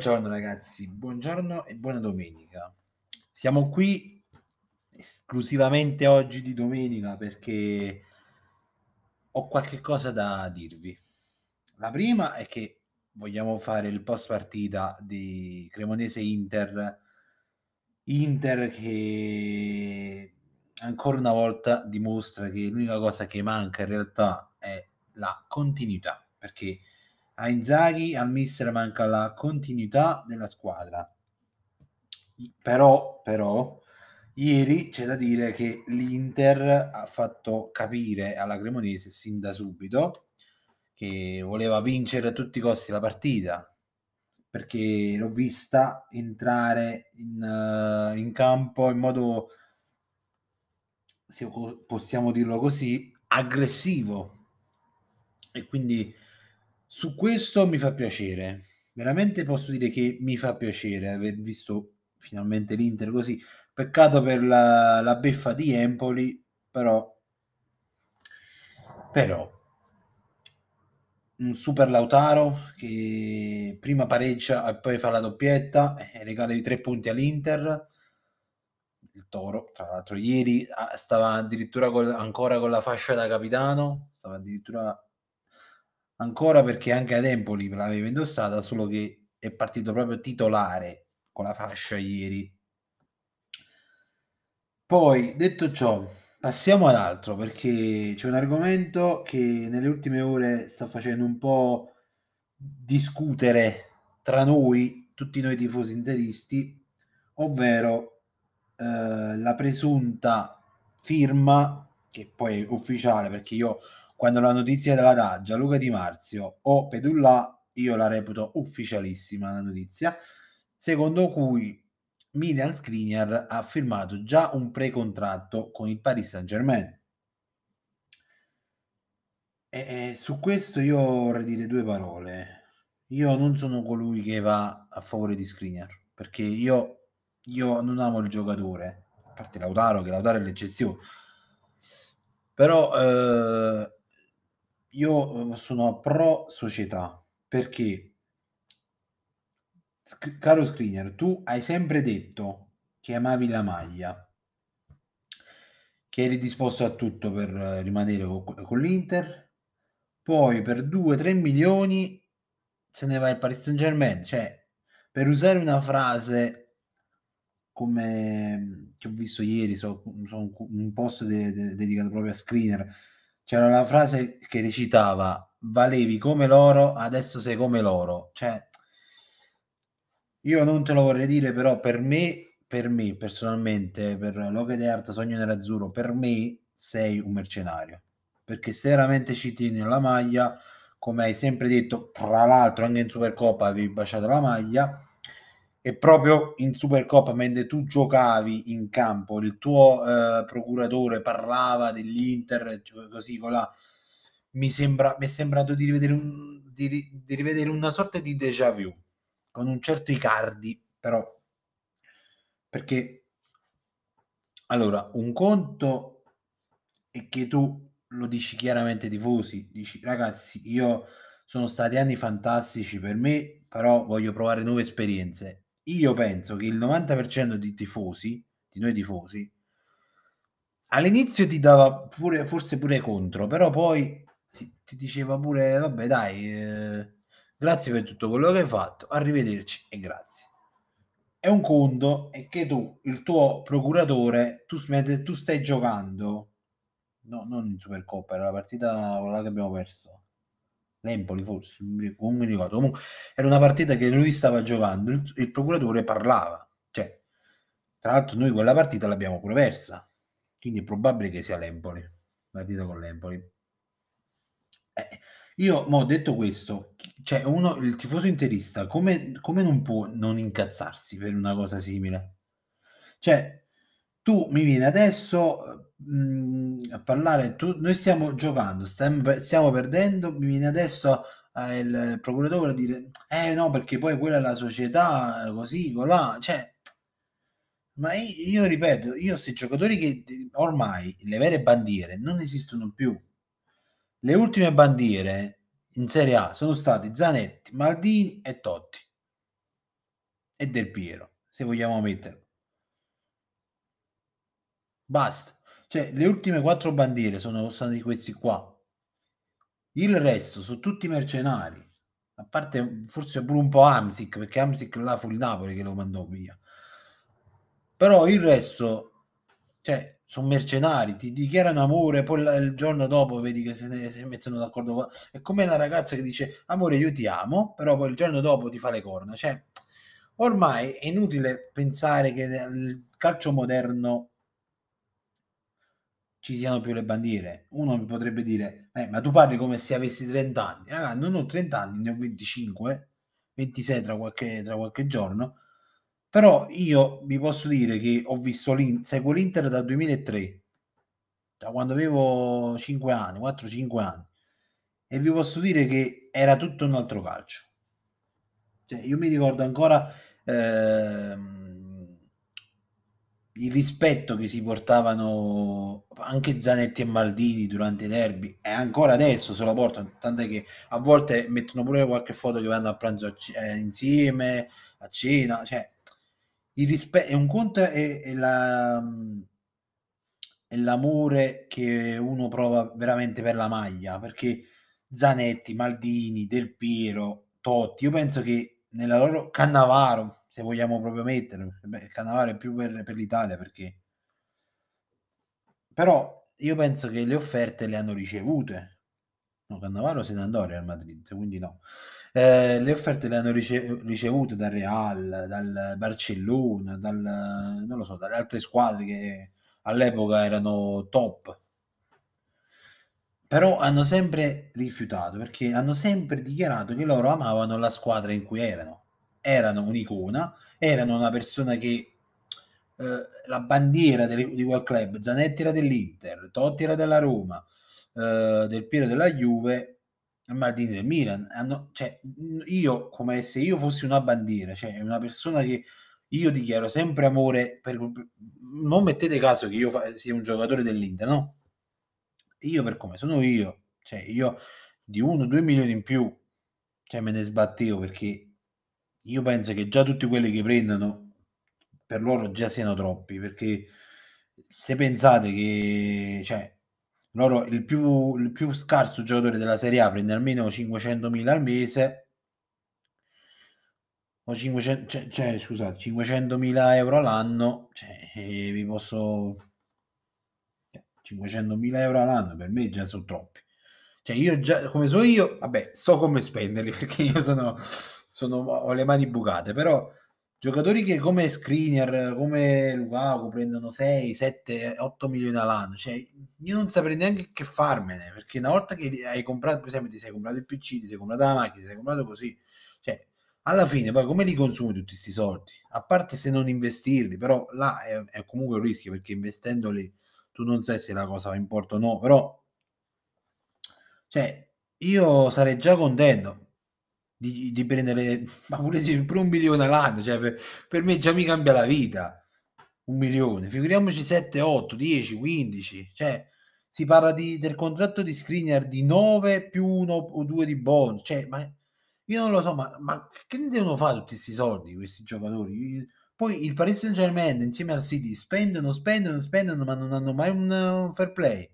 Buongiorno ragazzi, buongiorno e buona domenica. Siamo qui esclusivamente oggi di domenica perché ho qualche cosa da dirvi. La prima è che vogliamo fare il post partita di Cremonese Inter. Inter che ancora una volta dimostra che l'unica cosa che manca in realtà è la continuità, perché a Inzaghi, al mister manca la continuità della squadra. Però, però, ieri c'è da dire che l'Inter ha fatto capire alla Cremonese sin da subito che voleva vincere a tutti i costi la partita perché l'ho vista entrare in, uh, in campo in modo se possiamo dirlo così aggressivo e quindi su questo mi fa piacere, veramente posso dire che mi fa piacere aver visto finalmente l'Inter così. Peccato per la, la beffa di Empoli, però, però un super Lautaro che prima pareggia e poi fa la doppietta e regala i tre punti all'Inter. Il Toro, tra l'altro, ieri ah, stava addirittura con, ancora con la fascia da capitano, stava addirittura ancora perché anche ad Empoli l'aveva indossata, solo che è partito proprio titolare con la fascia ieri. Poi, detto ciò, passiamo ad altro perché c'è un argomento che nelle ultime ore sta facendo un po' discutere tra noi, tutti noi tifosi interisti, ovvero eh, la presunta firma, che poi è ufficiale perché io quando la notizia della Daggia, Luca Di Marzio o Pedulla, io la reputo ufficialissima la notizia, secondo cui Milan Skriniar ha firmato già un pre-contratto con il Paris Saint-Germain. E, e su questo io vorrei dire due parole. Io non sono colui che va a favore di Skriniar, perché io, io non amo il giocatore, a parte Lautaro, che Lautaro è l'eccezione. Però eh, io sono pro società perché, sc- caro screener, tu hai sempre detto che amavi la maglia, che eri disposto a tutto per rimanere con, con l'Inter, poi per 2-3 milioni se ne va il Paris Saint Germain, cioè per usare una frase come che ho visto ieri su, su un post de- de- dedicato proprio a screener c'era la frase che recitava valevi come loro, adesso sei come loro. Cioè, io non te lo vorrei dire, però per me, per me personalmente, per Loche di Art, Sogno Nerazzurro, per me sei un mercenario. Perché se veramente ci tieni la maglia, come hai sempre detto, tra l'altro anche in Supercoppa avevi baciato la maglia, e proprio in Supercoppa, mentre tu giocavi in campo, il tuo eh, procuratore parlava dell'Inter, così colà, mi, sembra, mi è sembrato di rivedere, un, di, di rivedere una sorta di déjà vu con un certo Icardi, però perché allora un conto è che tu lo dici chiaramente tifosi, dici ragazzi, io sono stati anni fantastici per me, però voglio provare nuove esperienze io penso che il 90% di tifosi, di noi tifosi, all'inizio ti dava pure, forse pure contro, però poi ti, ti diceva pure, vabbè dai, eh, grazie per tutto quello che hai fatto, arrivederci e grazie. È un conto è che tu, il tuo procuratore, tu, tu stai giocando, no, non in Supercoppa, era la partita quella che abbiamo perso l'Empoli forse, non mi ricordo. Comunque era una partita che lui stava giocando, il, il procuratore parlava. Cioè, tra l'altro noi quella partita l'abbiamo pure persa, quindi è probabile che sia l'Empoli, partita con l'Empoli. Eh, io, mo, detto questo, cioè uno, il tifoso interista, come, come non può non incazzarsi per una cosa simile? Cioè, tu mi vieni adesso mh, mhmm, a parlare, tu, noi stiamo giocando, stiamo, stiamo perdendo, mi viene adesso eh, il procuratore a dire, eh no, perché poi quella è la società, così, colà, cioè, ma io, io ripeto, io questi giocatori che ormai le vere bandiere non esistono più. Le ultime bandiere in Serie A sono stati Zanetti, Maldini e Totti. e Del Piero, se vogliamo metterlo. Basta. Cioè, le ultime 4 bandiere sono stati questi qua. Il resto so' tutti mercenari, a parte forse pure un po' Hamsik, perché Hamsik là fu il Napoli che lo mandò via. Però il resto, cioè, son mercenari, ti dichiarano amore, poi il giorno dopo vedi che se ne si mettono d'accordo qua è come la ragazza che dice: "Amore io ti amo", però poi il giorno dopo ti fa le corna. Cioè, ormai è inutile pensare che nel calcio moderno ci siano più le bandiere. Uno mi potrebbe dire: "Eh, ma tu parli come se avessi 30 anni". Raga, non ho 30 anni, ne ho 25, 26 tra qualche tra qualche giorno, però io vi posso dire che ho visto l'In seguo l'Inter dal 2003, da quando avevo 5 anni, 4, 5 anni, e vi posso dire che era tutto un altro calcio. Cioè, io mi ricordo ancora, ehm il rispetto che si portavano anche Zanetti e Maldini durante i derby e ancora adesso se lo portano, tant'è che a volte mettono pure qualche foto che vanno a pranzo a c ehm, insieme, a cena, cioè il rispe è un conto è è la è l'amore che uno prova veramente per la maglia, perché Zanetti, Maldini, Del Piero, Totti, io penso che nella loro Cannavaro, se vogliamo proprio metterlo, beh, Cannavaro è più per per l'Italia perché però io penso che le offerte le hanno ricevute. No, Cannavaro se ne andò al Real Madrid, quindi no. Ehm, le offerte le hanno rice ricevute dal Real, dal Barcellona, dal non lo so, dalle altre squadre che all'epoca erano top. Però hanno sempre rifiutato, perché hanno sempre dichiarato che loro amavano la squadra in cui erano. Erano un'icona, erano una persona che uhm, la bandiera del di quel club, Zanetti era dell'Inter, Totti era della Roma, uhm, Del Piero della Juve e Maldini del Milan. Hanno cioè, io come se io fossi una bandiera, cioè una persona che io dichiaro sempre amore per non mettete caso che io fa sia un giocatore dell'Inter, no? Io per come sono io, cioè io di 1, 2 milioni in più, cioè me ne sbattevo perché io penso che già tutti quelli che prendono per loro già siano troppi, perché se pensate che cioè loro il più il più scarso giocatore della Serie A prende almeno 500.000 al mese o cinquecen cioè cioè scusate, 500.000 € all'anno, cioè, ehm, vi posso cioè 500.000 € all'anno per me già so troppi. Cioè io già come so io, vabbè, so come spenderli perché io sono sono ho le mani bucate, però giocatori che come Skriniar, come Lukaku prendono 6, 7, 8 milioni all'anno, cioè io non saprei neanche che farmene, perché una volta che hai comprato per esempio ti sei comprato il PC, ti sei comprata la macchina, ti sei comprato così, cioè alla fine poi come li consumi tutti 'sti soldi? A parte se non investirli, però là è è comunque un rischio perché investendoli tu non sai se la cosa va in porto o no, però cioè io sarei già contento di di prendere ma pure pure 1.000.000 all'anno, cioè per per me già mi cambia la vita 1.000.000, figuriamoci 7, 8, 10, 15, cioè si parla di del contratto di Skriniar di 9 più 1 o 2 di bonus, cioè ma io non lo so, ma ma che ne devono fa' tutti 'sti soldi questi giocatori? Poi il Paris Saint-Germain insieme al City spendono, spendono, spendono, ma non hanno mai un un fair play.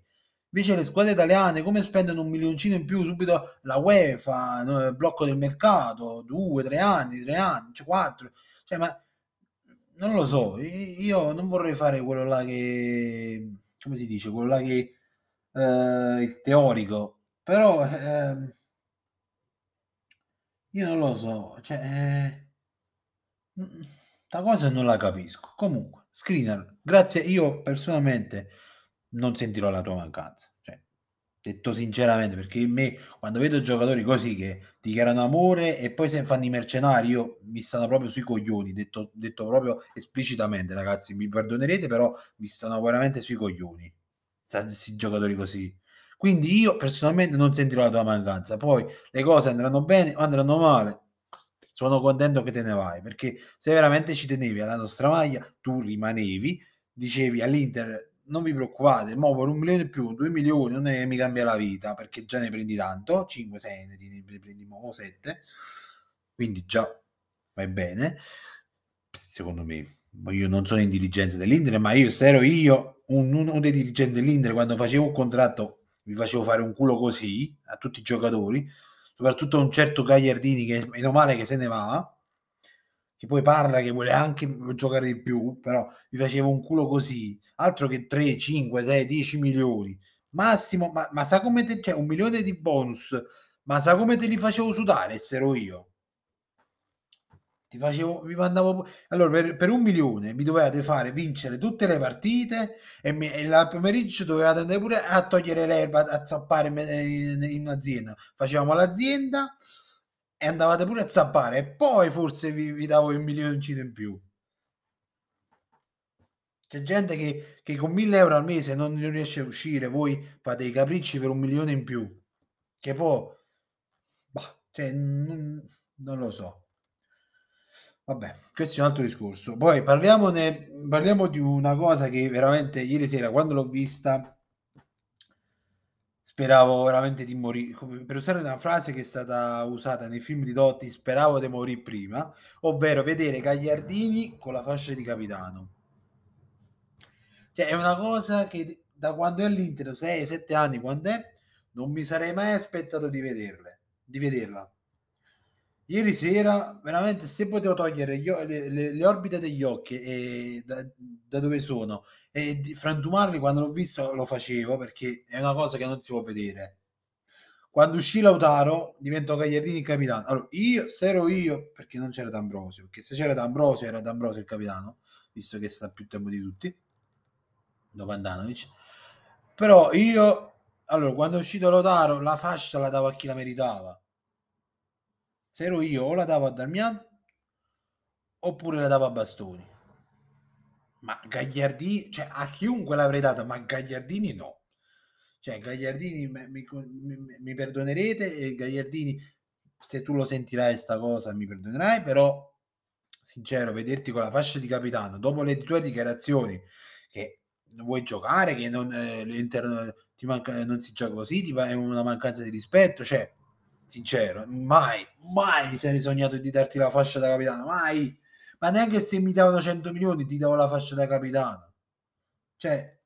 Invece le squadre italiane come spendono 1 milioncino in più subito la UEFA, no, blocco del mercato, 2, 3 anni, 3 anni, cioè 4, cioè ma non lo so, io non vorrei fare quello là che come si dice, quello là che ehm, il teorico, però, ehm io non lo so, cioè, mhmm, 'sta cosa non la capisco. Comunque, Skriniar, grazie io personalmente non sentirò la tua mancanza, cioè, detto sinceramente, perché a me quando vedo giocatori così che dichiarano amore e poi se fanno i mercenari, io mi stanno proprio sui coglioni, detto detto proprio esplicitamente ragazzi, mi perdonerete, però mi stanno veramente sui coglioni, 'sta 'sti giocatori così. Quindi io personalmente non sentirò la tua mancanza, poi le cose andranno bene o andranno male, sono contento che te ne vai, perché se veramente ci tenevi alla nostra maglia, tu rimanevi, dicevi all'Inter: "Non vi preoccupate, mo' per 1.000.000 in più, 2.000.000 non è mi cambia la vita, perché già ne prendi tanto, 5, 6 ne ne prendi mo' 7, quindi già vai bene". secondo me. Io non sono in dirigenza dell'Inter, ma io se ero io, un, uno dei dirigenti dell'Inter, quando facevo un contratto, vi facevo fare un culo così a tutti i giocatori, soprattutto a un certo Gagliardini che meno male che se ne va, che poi parla che vuole anche giocare di più, però vi facevo un culo così, altro che 3, 5, 6, 10 milioni. Massimo, ma, ma sa come te, cioè, un milione di bonus, ma sa come te li facevo sudare se ero io? Ti facevo, vi mandavo allora per, per, un milione mi dovevate fare vincere tutte le partite e, mi, e la pomeriggio dovevate andare pure a togliere l'erba a zappare in, in azienda facevamo l'azienda e andavate pure a zappare e poi forse vi, vi davo il milioncino in più. C'è gente che, che con 1000 euro al mese non riesce a uscire voi fate i capricci per un milione in più. Che poi bah, cioè, non, non lo so. Vabbè, questo è un altro discorso. Poi parliamone, parliamo di una cosa che veramente ieri sera, quando l'ho vista, speravo veramente di morire. Per usare una frase che è stata usata nei film di Dotti, speravo di morire prima, ovvero vedere Gagliardini con la fascia di capitano. Cioè, è una cosa che da quando è all'Inter, 6-7 anni, quando è, non mi sarei mai aspettato di vederle, di vederla Ieri sera, veramente, se potevo togliere gli, le, le, le, orbite degli occhi e da, da dove sono e di, frantumarli quando l'ho visto lo facevo perché è una cosa che non si può vedere. Quando uscì Lautaro diventò Gagliardini il capitano. Allora, io, se ero io, perché non c'era D'Ambrosio, perché se c'era D'Ambrosio era D'Ambrosio il capitano, visto che sta più tempo di tutti, dopo Andanovic. Però io, allora, quando è uscito Lautaro, la fascia la davo a chi la meritava se ero io o la davo a Darmian oppure la davo a Bastoni. Ma Gagliardini, cioè a chiunque l'avrei data, ma Gagliardini no. Cioè Gagliardini mi, mi, mi perdonerete e Gagliardini se tu lo sentirai sta cosa mi perdonerai, però sincero, vederti con la fascia di capitano dopo le tue dichiarazioni che vuoi giocare, che non, eh, manca, non si gioca così, ti è una mancanza di rispetto, cioè sincero, mai, mai mi sarei sognato di darti la fascia da capitano, mai, ma neanche se mi davano 100 milioni ti davo la fascia da capitano. Cioè,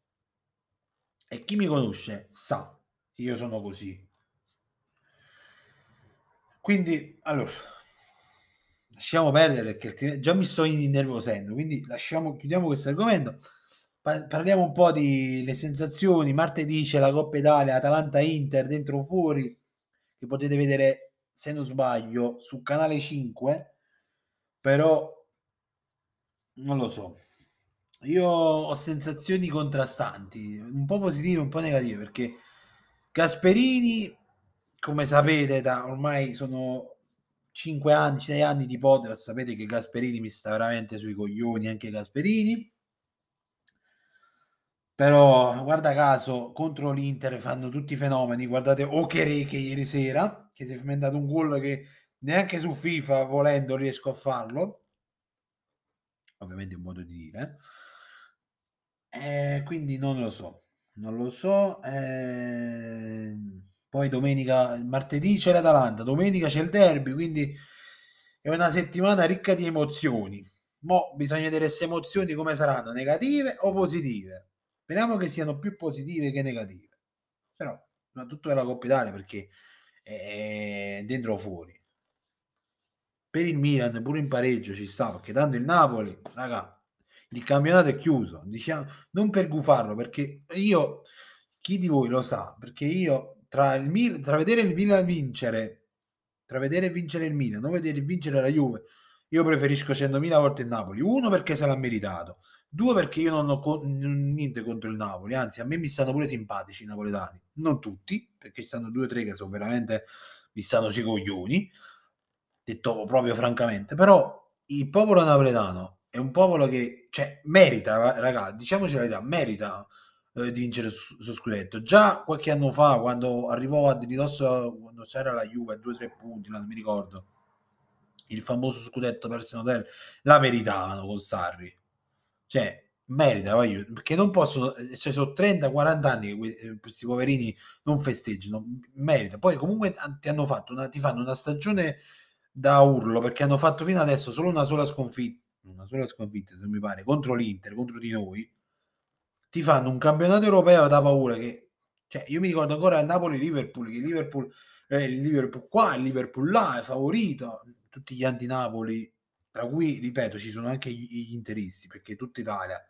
e chi mi conosce sa che io sono così. Quindi, allora, lasciamo perdere perché già mi sto innervosendo, quindi lasciamo, chiudiamo questo argomento. Parliamo un po' di le sensazioni. Martedì c'è la Coppa Italia, Atalanta-Inter, dentro o fuori che potete vedere, se non sbaglio, su canale 5, però non lo so. Io ho sensazioni contrastanti, un po' positive, un po' negative, perché Gasperini, come sapete, da ormai sono 5 anni, 6 anni di podcast, sapete che Gasperini mi sta veramente sui coglioni, anche Gasperini però guarda caso contro l'Inter fanno tutti i fenomeni. Guardate Okereke ieri sera che si è inventato un gol che neanche su FIFA volendo riesco a farlo. Ovviamente è un modo di dire. Eh, quindi non lo so non lo so. Eh... poi domenica martedì c'è l'Atalanta domenica c'è il derby quindi è una settimana ricca di emozioni. Mo bisogna vedere se emozioni come saranno negative o positive Speriamo che siano più positive che negative. Però, ma tutto è la Coppa Italia perché è dentro o fuori. Per il Milan pure in pareggio ci sta, perché tanto il Napoli, raga, il campionato è chiuso. Diciamo, non per gufarlo, perché io, chi di voi lo sa, perché io tra, il Mil- tra vedere il Milan vincere, tra vedere vincere il Milan, non vedere vincere la Juve, io preferisco 100.000 volte il Napoli. Uno perché se l'ha meritato Due perché io non ho co- niente contro il Napoli, anzi a me mi stanno pure simpatici i napoletani, non tutti, perché ci stanno due o tre che sono veramente mi stanno sui coglioni, detto proprio francamente, però il popolo napoletano è un popolo che cioè, merita, ragazzi, diciamoci la verità, merita eh, di vincere su, su scudetto. Già qualche anno fa, quando arrivò a ridosso, quando c'era la Juve a 2-3 punti, non mi ricordo, il famoso scudetto perso in hotel, la meritavano con Sarri cioè, merita, voglio, perché non possono, eh, cioè sono 30-40 anni che eh, questi poverini non festeggiano, merita. Poi comunque ti hanno fatto una, ti fanno una stagione da urlo perché hanno fatto fino adesso solo una sola sconfitta, una sola sconfitta, se mi pare, contro l'Inter, contro di noi, ti fanno un campionato europeo da paura che, cioè, io mi ricordo ancora il Napoli-Liverpool, che Liverpool, eh, Liverpool qua, il Liverpool là, è favorito, tutti gli anti-Napoli, tra cui, ripeto, ci sono anche gli, interisti, perché tutta Italia,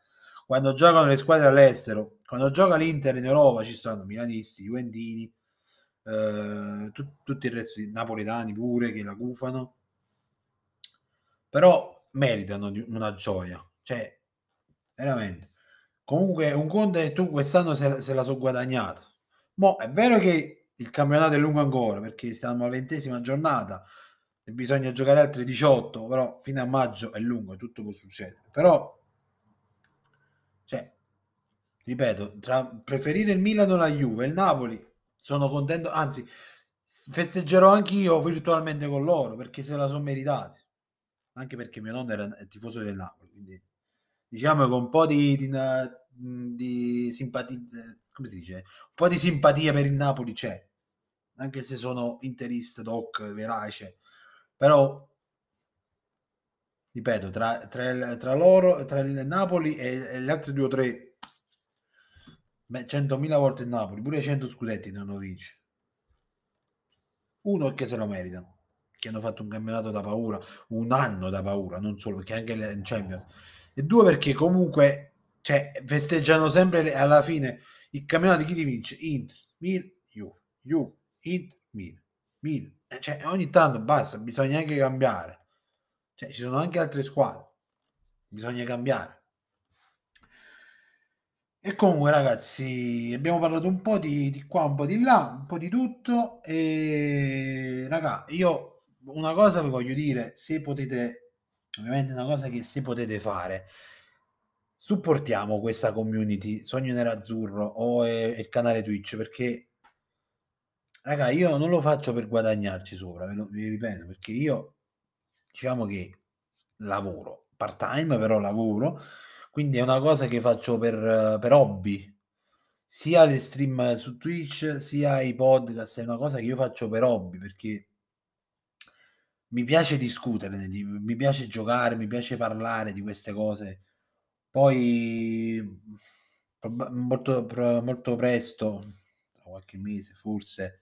quando giocano le squadre all'estero, quando gioca l'Inter in Europa ci stanno milanisti, juventini, eh, tu, tutto il resto napoletani pure che la gufano, però meritano una gioia, cioè veramente. Comunque un conto è tu quest'anno se, se la so guadagnata. Mo è vero che il campionato è lungo ancora perché siamo alla ventesima giornata bisogna giocare altre 18, però fino a maggio è lungo, tutto può succedere. Però, cioè, ripeto, tra preferire il Milano la Juve, il Napoli, sono contento, anzi, festeggerò anch'io virtualmente con loro perché se la sono meritati. Anche perché mio nonno era tifoso del Napoli, quindi diciamo che un po' di, di, di simpatia, come si dice, un po' di simpatia per il Napoli c'è, anche se sono interista, doc, verace, però ripeto, tra, tra, tra loro, tra il Napoli e, e gli altri due o tre, beh, 100.000 volte il Napoli, pure 100 scudetti non lo dice. Uno è che se lo meritano che hanno fatto un campionato da paura, un anno da paura, non solo perché anche in Champions. E due perché comunque cioè, festeggiano sempre alla fine il campionato chi li vince? Inter, Mil, Juve, Juve, Inter, Mil, Mil. Cioè, ogni tanto basta, bisogna anche cambiare. Cioè, ci sono anche altre squadre. Bisogna cambiare. E comunque ragazzi, abbiamo parlato un po' di, di qua, un po' di là, un po' di tutto e raga, io una cosa vi voglio dire, se potete, ovviamente una cosa che se potete fare, supportiamo questa community Sogno Nerazzurro o il canale Twitch perché raga io non lo faccio per guadagnarci sopra ve lo vi ripeto perché io diciamo che lavoro part time però lavoro quindi è una cosa che faccio per, per hobby sia le stream su Twitch sia i podcast è una cosa che io faccio per hobby perché mi piace discutere, mi piace giocare, mi piace parlare di queste cose. Poi molto, molto presto, qualche mese forse,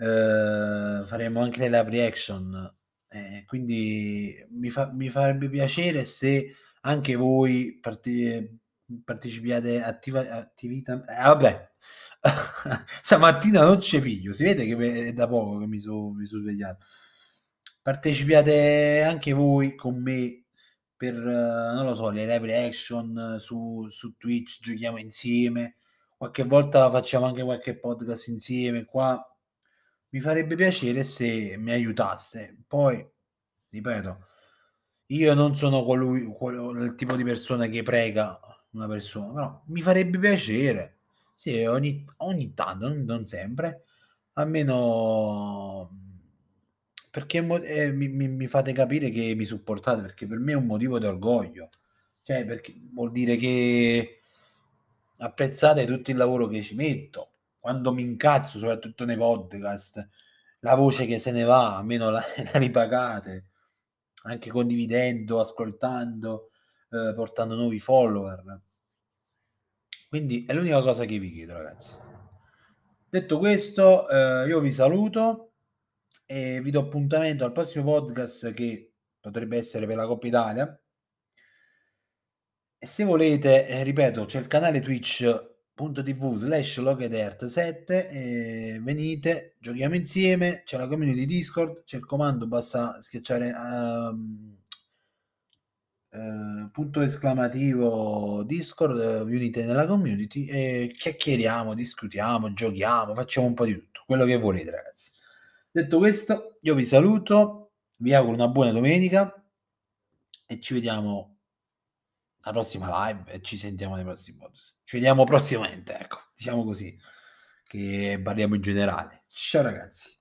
eh, faremo anche le live reaction. Eh, quindi mi, fa, mi farebbe piacere se anche voi parte, partecipiate attiva, attività. Eh, vabbè, stamattina non c'è piglio, si vede che è da poco che mi sono so svegliato partecipiate anche voi con me per, non lo so, le live reaction su, su Twitch, giochiamo insieme, qualche volta facciamo anche qualche podcast insieme qua. Mi farebbe piacere se mi aiutasse. Poi, ripeto, io non sono colui, quello, il tipo di persona che prega una persona, però mi farebbe piacere. Sì, ogni, ogni tanto, non, non sempre, almeno perché eh, mi, mi, mi, fate capire che mi supportate, perché per me è un motivo di orgoglio. Cioè, perché vuol dire che apprezzate tutto il lavoro che ci metto. Quando mi incazzo, soprattutto nei podcast, la voce che se ne va, almeno la, la ripagate, anche condividendo, ascoltando, eh, portando nuovi follower. Quindi è l'unica cosa che vi chiedo, ragazzi. Detto questo, eh, io vi saluto e vi do appuntamento al prossimo podcast che potrebbe essere per la Coppa Italia. E se volete, eh, ripeto, c'è il canale twitch.tv slash logedert7 venite, giochiamo insieme, c'è la community Discord, c'è il comando, basta schiacciare um, uh, punto esclamativo Discord, vi unite nella community e chiacchieriamo, discutiamo, giochiamo, facciamo un po' di tutto, quello che volete ragazzi. Detto questo, io vi saluto, vi auguro una buona domenica e ci vediamo alla prossima live e ci sentiamo nei prossimi podcast. Ci vediamo prossimamente, ecco, diciamo così, che parliamo in generale. Ciao ragazzi.